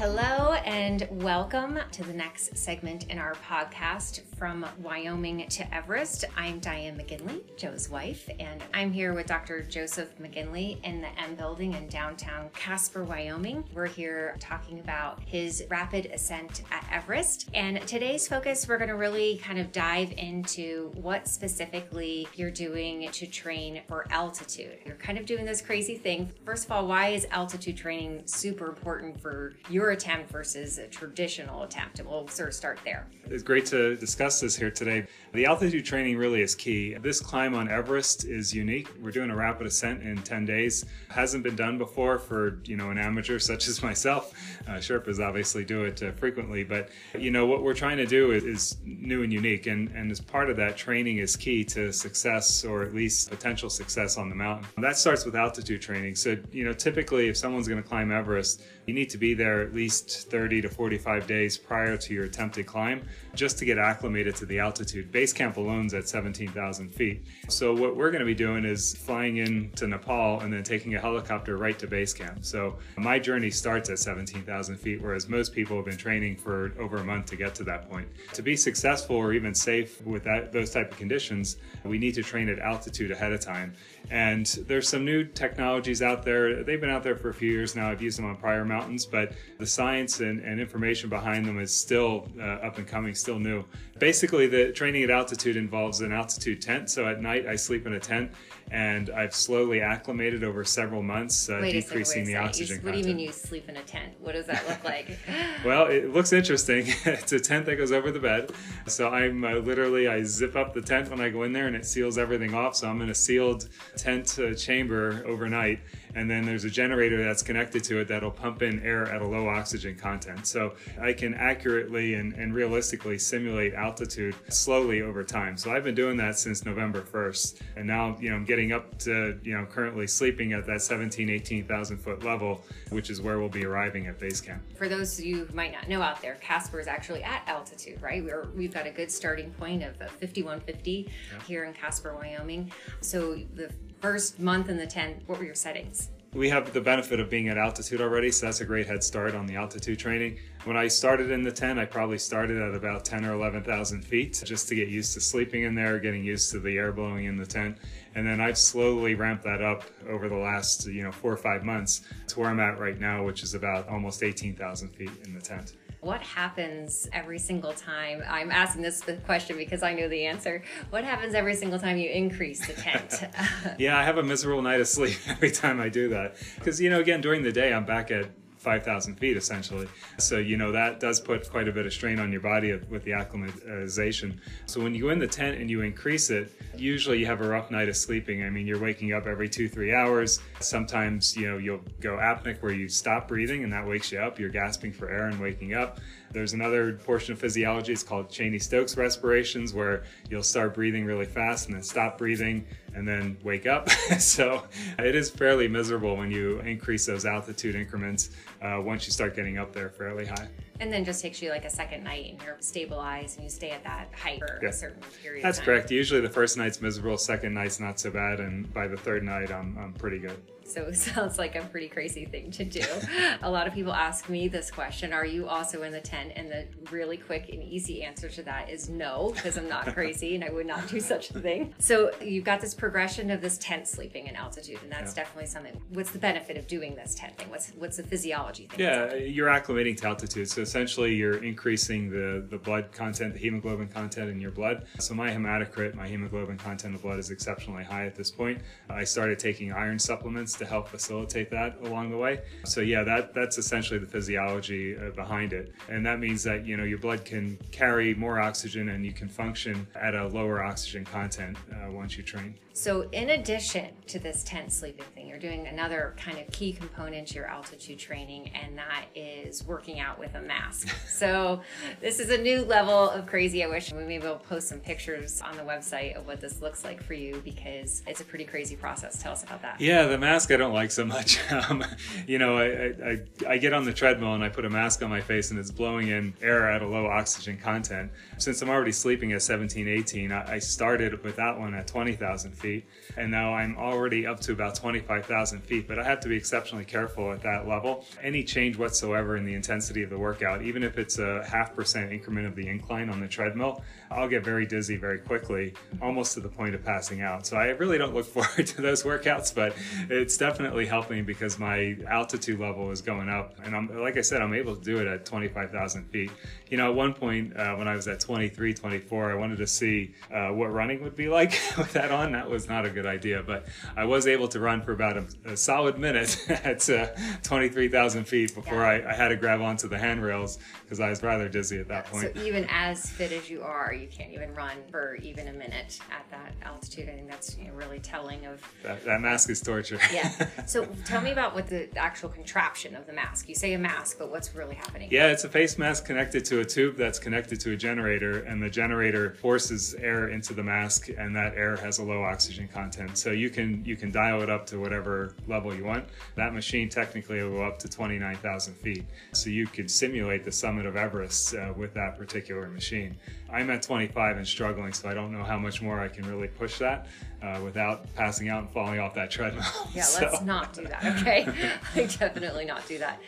Hello, and welcome to the next segment in our podcast from Wyoming to Everest. I'm Diane McGinley, Joe's wife, and I'm here with Dr. Joseph McGinley in the M building in downtown Casper, Wyoming. We're here talking about his rapid ascent at Everest. And today's focus, we're going to really kind of dive into what specifically you're doing to train for altitude. You're kind of doing this crazy thing. First of all, why is altitude training super important for your attempt versus a traditional attempt. And we'll sort of start there. It's great to discuss this here today. The altitude training really is key. This climb on Everest is unique. We're doing a rapid ascent in 10 days. Hasn't been done before for, you know, an amateur such as myself. Uh, Sherpas obviously do it uh, frequently, but you know, what we're trying to do is, is new and unique. And, and as part of that, training is key to success or at least potential success on the mountain. That starts with altitude training. So, you know, typically if someone's going to climb Everest, you need to be there at least 30 to 45 days prior to your attempted climb just to get acclimated to the altitude. Base camp alone is at 17,000 feet. So what we're going to be doing is flying into Nepal and then taking a helicopter right to base camp. So my journey starts at 17,000 feet, whereas most people have been training for over a month to get to that point. To be successful or even safe with that, those type of conditions, we need to train at altitude ahead of time. And there's some new technologies out there. They've been out there for a few years now. I've used them on prior mountains, but the science and, and information behind them is still uh, up and coming, still new. Basically, the training at altitude involves an altitude tent. So at night, I sleep in a tent and I've slowly acclimated over several months, uh, decreasing the oxygen you, What do you mean you sleep in a tent? What does that look like? well, it looks interesting. it's a tent that goes over the bed. So I'm uh, literally, I zip up the tent when I go in there and it seals everything off. So I'm in a sealed tent uh, chamber overnight and then there's a generator that's connected to it that'll pump in air at a low oxygen content. So I can accurately and, and realistically simulate altitude slowly over time. So I've been doing that since November 1st. And now, you know, I'm getting up to, you know, currently sleeping at that 17, 18,000 foot level, which is where we'll be arriving at base camp. For those of you who might not know out there, Casper is actually at altitude, right? We're, we've got a good starting point of 5150 yeah. here in Casper, Wyoming. So the first month in the tent, what were your settings? We have the benefit of being at altitude already, so that's a great head start on the altitude training. When I started in the tent, I probably started at about 10 or 11,000 feet just to get used to sleeping in there, getting used to the air blowing in the tent. And then I've slowly ramped that up over the last, you know, four or five months to where I'm at right now, which is about almost 18,000 feet in the tent. What happens every single time? I'm asking this question because I know the answer. What happens every single time you increase the tent? yeah, I have a miserable night of sleep every time I do that. Because, you know, again, during the day, I'm back at 5,000 feet essentially. So, you know, that does put quite a bit of strain on your body with the acclimatization. So, when you go in the tent and you increase it, usually you have a rough night of sleeping. I mean, you're waking up every two, three hours. Sometimes, you know, you'll go apneic where you stop breathing and that wakes you up. You're gasping for air and waking up. There's another portion of physiology, it's called Cheyne-Stokes respirations, where you'll start breathing really fast and then stop breathing and then wake up. so it is fairly miserable when you increase those altitude increments uh, once you start getting up there fairly high. And then just takes you like a second night and you're stabilized and you stay at that height for yeah. a certain period. That's correct. Usually the first night's miserable, second night's not so bad, and by the third night I'm, I'm pretty good. So it sounds like a pretty crazy thing to do. a lot of people ask me this question Are you also in the tent? And the really quick and easy answer to that is no, because I'm not crazy and I would not do such a thing. So you've got this progression of this tent sleeping in altitude, and that's yeah. definitely something. What's the benefit of doing this tent thing? What's what's the physiology thing? Yeah, you're acclimating to altitude. So essentially, you're increasing the, the blood content, the hemoglobin content in your blood. So my hematocrit, my hemoglobin content of blood is exceptionally high at this point. I started taking iron supplements to help facilitate that along the way. So yeah, that that's essentially the physiology uh, behind it, and that means that you know your blood can carry more oxygen and you can function at a lower oxygen content uh, once you train. So, in addition to this tent sleeping thing, you're doing another kind of key component to your altitude training, and that is working out with a mask. so, this is a new level of crazy. I wish we maybe will post some pictures on the website of what this looks like for you because it's a pretty crazy process. Tell us about that. Yeah, the mask I don't like so much. Um, you know, I, I, I get on the treadmill and I put a mask on my face and it's blowing in air at a low oxygen content. Since I'm already sleeping at 17, 18, I, I started with that one at 20,000 feet and now I'm already up to about 25,000 feet, but I have to be exceptionally careful at that level. Any change whatsoever in the intensity of the workout, even if it's a half percent increment of the incline on the treadmill, I'll get very dizzy very quickly, almost to the point of passing out. So I really don't look forward to those workouts, but it's definitely helping because my altitude level is going up. And I'm, like I said, I'm able to do it at 25,000 feet. You know, at one point uh, when I was at 23, 24, I wanted to see uh, what running would be like with that on. That was not a good idea, but I was able to run for about a, a solid minute at uh, 23,000 feet before yeah. I, I, had to grab onto the handrails because I was rather dizzy at that point. So even as fit as you are, you can't even run for even a minute at that altitude. I think that's you know, really telling of that, that mask is torture. yeah. So tell me about what the actual contraption of the mask. You say a mask, but what's really happening? Yeah, it's a face mask connected to a tube that's connected to a generator, and the generator forces air into the mask, and that air has a low oxygen content. So you can you can dial it up to whatever level you want. That machine technically will go up to 29,000 feet. So you could simulate the summit of Everest uh, with that particular machine. I'm at 25 and struggling, so I don't know how much more I can really push that uh, without passing out and falling off that treadmill. Yeah, so. let's not do that, okay? I definitely not do that.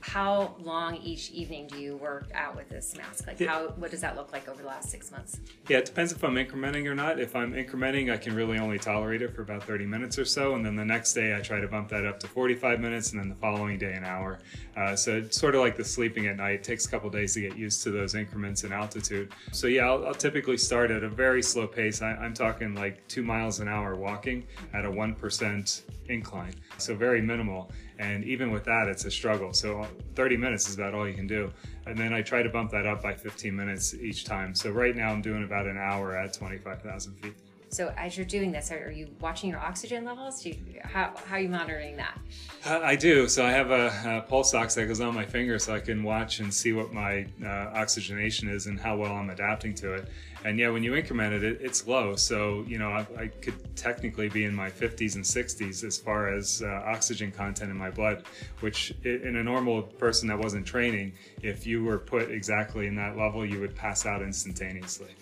How long each evening do you work out with this mask? Like, yeah. how what does that look like over the last six months? Yeah, it depends if I'm incrementing or not. If I'm incrementing, I can really only tolerate it for about 30 minutes or so, and then the next day I try to bump that up to 45 minutes, and then the following day an hour. Uh, so it's sort of like the sleeping at night. It takes a couple days to get used to those increments in altitude. So yeah, I'll, I'll typically start at a very slow pace. I, I'm talking like two miles an hour walking at a 1% incline. So very minimal. And even with that, it's a struggle. So 30 minutes is about all you can do. And then I try to bump that up by 15 minutes each time. So right now I'm doing about an hour at 25,000 feet. So as you're doing this, are, you watching your oxygen levels? You, how, how are you monitoring that? Uh, I do. So I have a, a, pulse ox that goes on my finger so I can watch and see what my uh, oxygenation is and how well I'm adapting to it. And yeah, when you increment it, it it's low. So, you know, I, I, could technically be in my 50s and 60s as far as uh, oxygen content in my blood, which in a normal person that wasn't training, if you were put exactly in that level, you would pass out instantaneously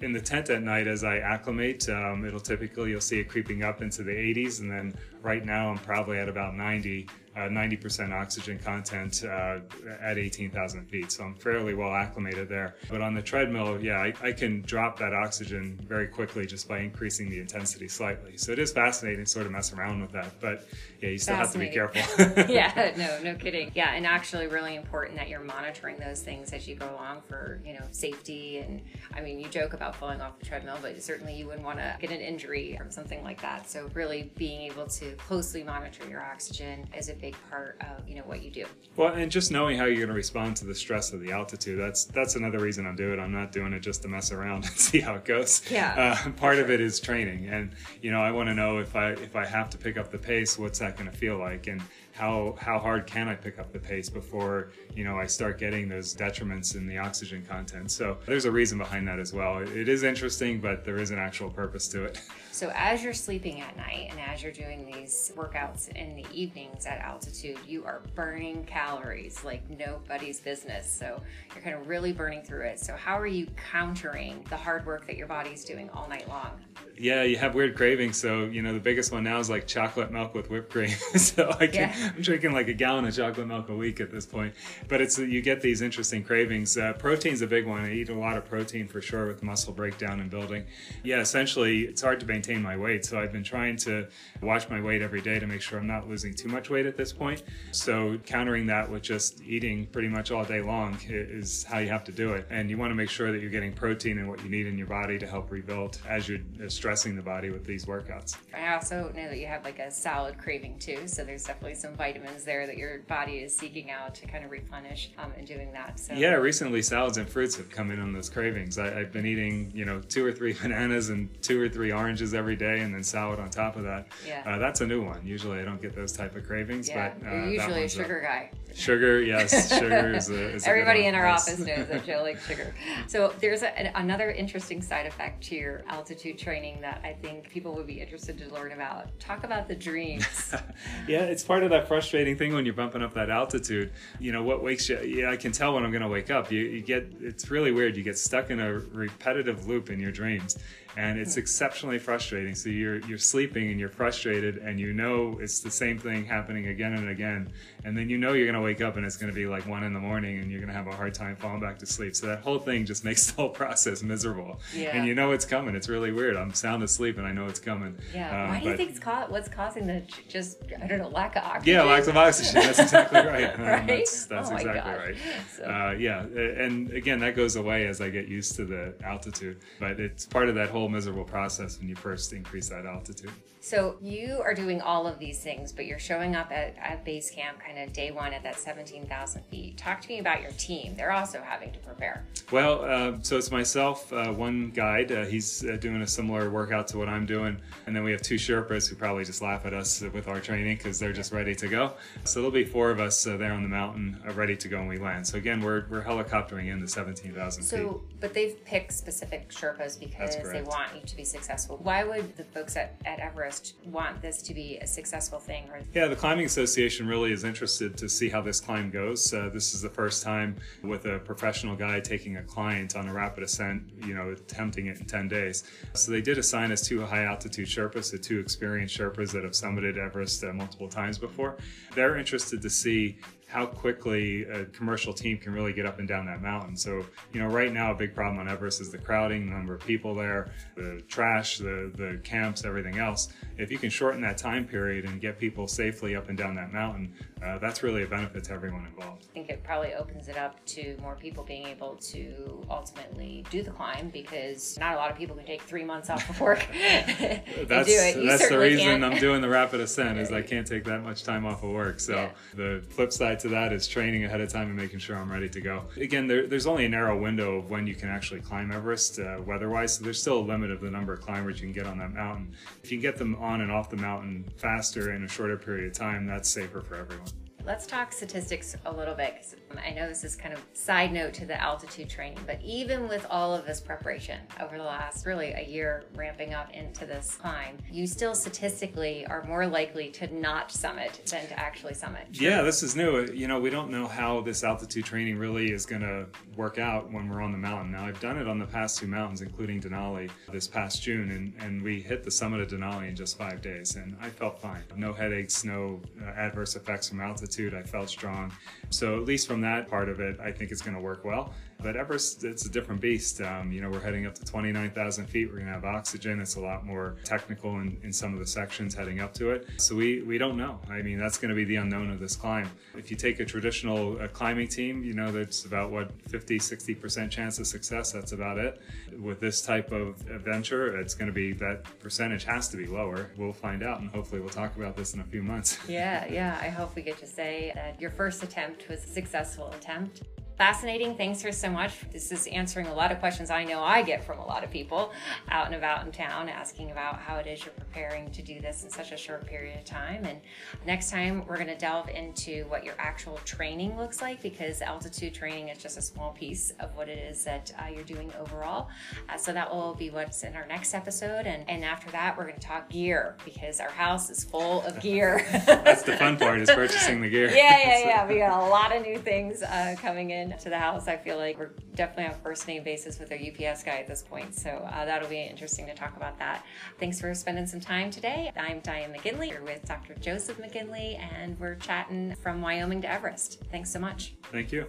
in the tent at night as I acclimate, um, it'll typically, you'll see it creeping up into the 80s. And then right now I'm probably at about 90 uh, 90% oxygen content uh, at 18,000 feet. So I'm fairly well acclimated there. But on the treadmill, yeah, I, I, can drop that oxygen very quickly just by increasing the intensity slightly. So it is fascinating to sort of mess around with that. But yeah, you still have to be careful. yeah, no, no kidding. Yeah, and actually really important that you're monitoring those things as you go along for, you know, safety. And I mean, you joke about falling off the treadmill, but certainly you wouldn't want to get an injury from something like that. So really being able to closely monitor your oxygen is a big part of you know what you do. Well, and just knowing how you're going to respond to the stress of the altitude that's that's another reason I'm doing it. I'm not doing it just to mess around and see how it goes. Yeah. Uh, part sure. of it is training, and you know I want to know if I if I have to pick up the pace, what's that going to feel like, and how how hard can I pick up the pace before you know I start getting those detriments in the oxygen content. So there's a reason behind that as well. It is interesting, but there is an actual purpose to it. So as you're sleeping at night and as you're doing these workouts in the evenings at altitude, you are burning calories like nobody's business. So you're kind of really burning through it. So how are you countering the hard work that your body's doing all night long? Yeah, you have weird cravings. So you know the biggest one now is like chocolate milk with whipped cream. so I can, yeah. I'm drinking like a gallon of chocolate milk a week at this point. But it's you get these interesting cravings. Uh, protein's a big one. I eat a lot of protein for sure with muscle breakdown and building. Yeah, essentially it's hard to maintain maintain my weight. So I've been trying to watch my weight every day to make sure I'm not losing too much weight at this point. So countering that with just eating pretty much all day long is how you have to do it. And you want to make sure that you're getting protein and what you need in your body to help rebuild as you're stressing the body with these workouts. I also know that you have like a salad craving too. So there's definitely some vitamins there that your body is seeking out to kind of replenish um, and doing that. So yeah, recently salads and fruits have come in on those cravings. I, I've been eating, you know, two or three bananas and two or three oranges every day and then salad on top of that. Yeah. Uh, that that's a new one. Usually I don't get those type of cravings, Yeah, but uh, you're usually a sugar guy. Sugar, yes, sugar is a. Is a Everybody one, in our yes. office knows that Joe likes sugar. So there's a, an- another interesting side effect to your altitude training that I think people would be interested to learn about. Talk about the dreams. yeah, it's part of that frustrating thing when you're bumping up that altitude. You know, what wakes you? Yeah, I can tell when I'm going to wake up. You, you get, it's really weird. You get stuck in a repetitive loop in your dreams, and it's exceptionally frustrating. So you're you're sleeping and you're frustrated, and you know it's the same thing happening again and again, and then you know you're going to wake up and it's going to be like one in the morning, and you're going to have a hard time falling back to sleep. So that whole thing just makes the whole process miserable. Yeah. And you know it's coming. It's really weird. I'm sound asleep and I know it's coming. Yeah. Um, Why do you think it's ca- what's causing the just I don't know lack of oxygen? yeah, lack of oxygen. That's exactly right. Um, Right? That's, that's Oh my exactly gosh. right. So- Uh, yeah, and again, that goes away as I get used to the altitude. But it's part of that whole miserable process when you first increase that altitude. So you are doing all of these things, but you're showing up at, at base camp kind of day one at that 17,000 feet. Talk to me about your team. They're also having to prepare. Well, uh, so it's myself, uh, one guide. Uh, he's uh, doing a similar workout to what I'm doing. And then we have two Sherpas who probably just laugh at us with our training because they're just ready to go. So there'll be four of us uh, there on the mountain uh, ready to go when we land. So again, we're, we're helicoptering in the 17,000 feet. So, but they've picked specific Sherpas because they correct. Want you to be successful. Why would the folks at, at Everest want this to be a successful thing? Or Yeah, the Climbing Association really is interested to see how this climb goes. Uh, this is the first time with a professional guy taking a client on a rapid ascent, you know, attempting it in 10 days. So they did assign us two high altitude Sherpas, the two experienced Sherpas that have summited Everest uh, multiple times before. They're interested to see how quickly a commercial team can really get up and down that mountain. So, you know, right now a big problem on Everest is the crowding, the number of people there, the trash, the, the camps, everything else. If you can shorten that time period and get people safely up and down that mountain, uh, that's really a benefit to everyone involved. I think it probably opens it up to more people being able to ultimately do the climb because not a lot of people can take three months off of work That's, do it. That's the reason can't. I'm doing the rapid ascent is I can't take that much time off of work. So Yeah. the flip side to that is training ahead of time and making sure I'm ready to go. Again, there, there's only a narrow window of when you can actually climb Everest uh, weather-wise, so there's still a limit of the number of climbers you can get on that mountain. If you can get them on and off the mountain faster in a shorter period of time, that's safer for everyone. Let's talk statistics a little bit because I know this is kind of side note to the altitude training, but even with all of this preparation over the last really a year ramping up into this climb, you still statistically are more likely to not summit than to actually summit. Yeah, this is new. You know, we don't know how this altitude training really is going to work out when we're on the mountain. Now, I've done it on the past two mountains, including Denali, this past June, and, and we hit the summit of Denali in just five days, and I felt fine. No headaches, no uh, adverse effects from altitude. I felt strong. So, at least from that part of it, I think it's going to work well. But Everest, it's a different beast. Um, you know, we're heading up to 29,000 feet. We're going to have oxygen. It's a lot more technical in, in some of the sections heading up to it. So we, we don't know. I mean, that's going to be the unknown of this climb. If you take a traditional uh, climbing team, you know, that's about what 50, 60% chance of success. That's about it. With this type of adventure, it's going to be that percentage has to be lower. We'll find out, and hopefully, we'll talk about this in a few months. Yeah, yeah. I hope we get to say that your first attempt was a successful attempt. Fascinating. Thanks for so much. This is answering a lot of questions I know I get from a lot of people out and about in town asking about how it is you're preparing to do this in such a short period of time. And next time, we're going to delve into what your actual training looks like because altitude training is just a small piece of what it is that uh, you're doing overall. Uh, so that will be what's in our next episode. And, and after that, we're going to talk gear because our house is full of gear. That's the fun part is purchasing the gear. yeah, yeah, yeah. We got a lot of new things uh, coming in to the house. I feel like we're definitely on first name basis with our UPS guy at this point. So uh, that'll be interesting to talk about that. Thanks for spending some time today. I'm Diane McGinley. We're with Dr. Joseph McGinley, and we're chatting from Wyoming to Everest. Thanks so much. Thank you.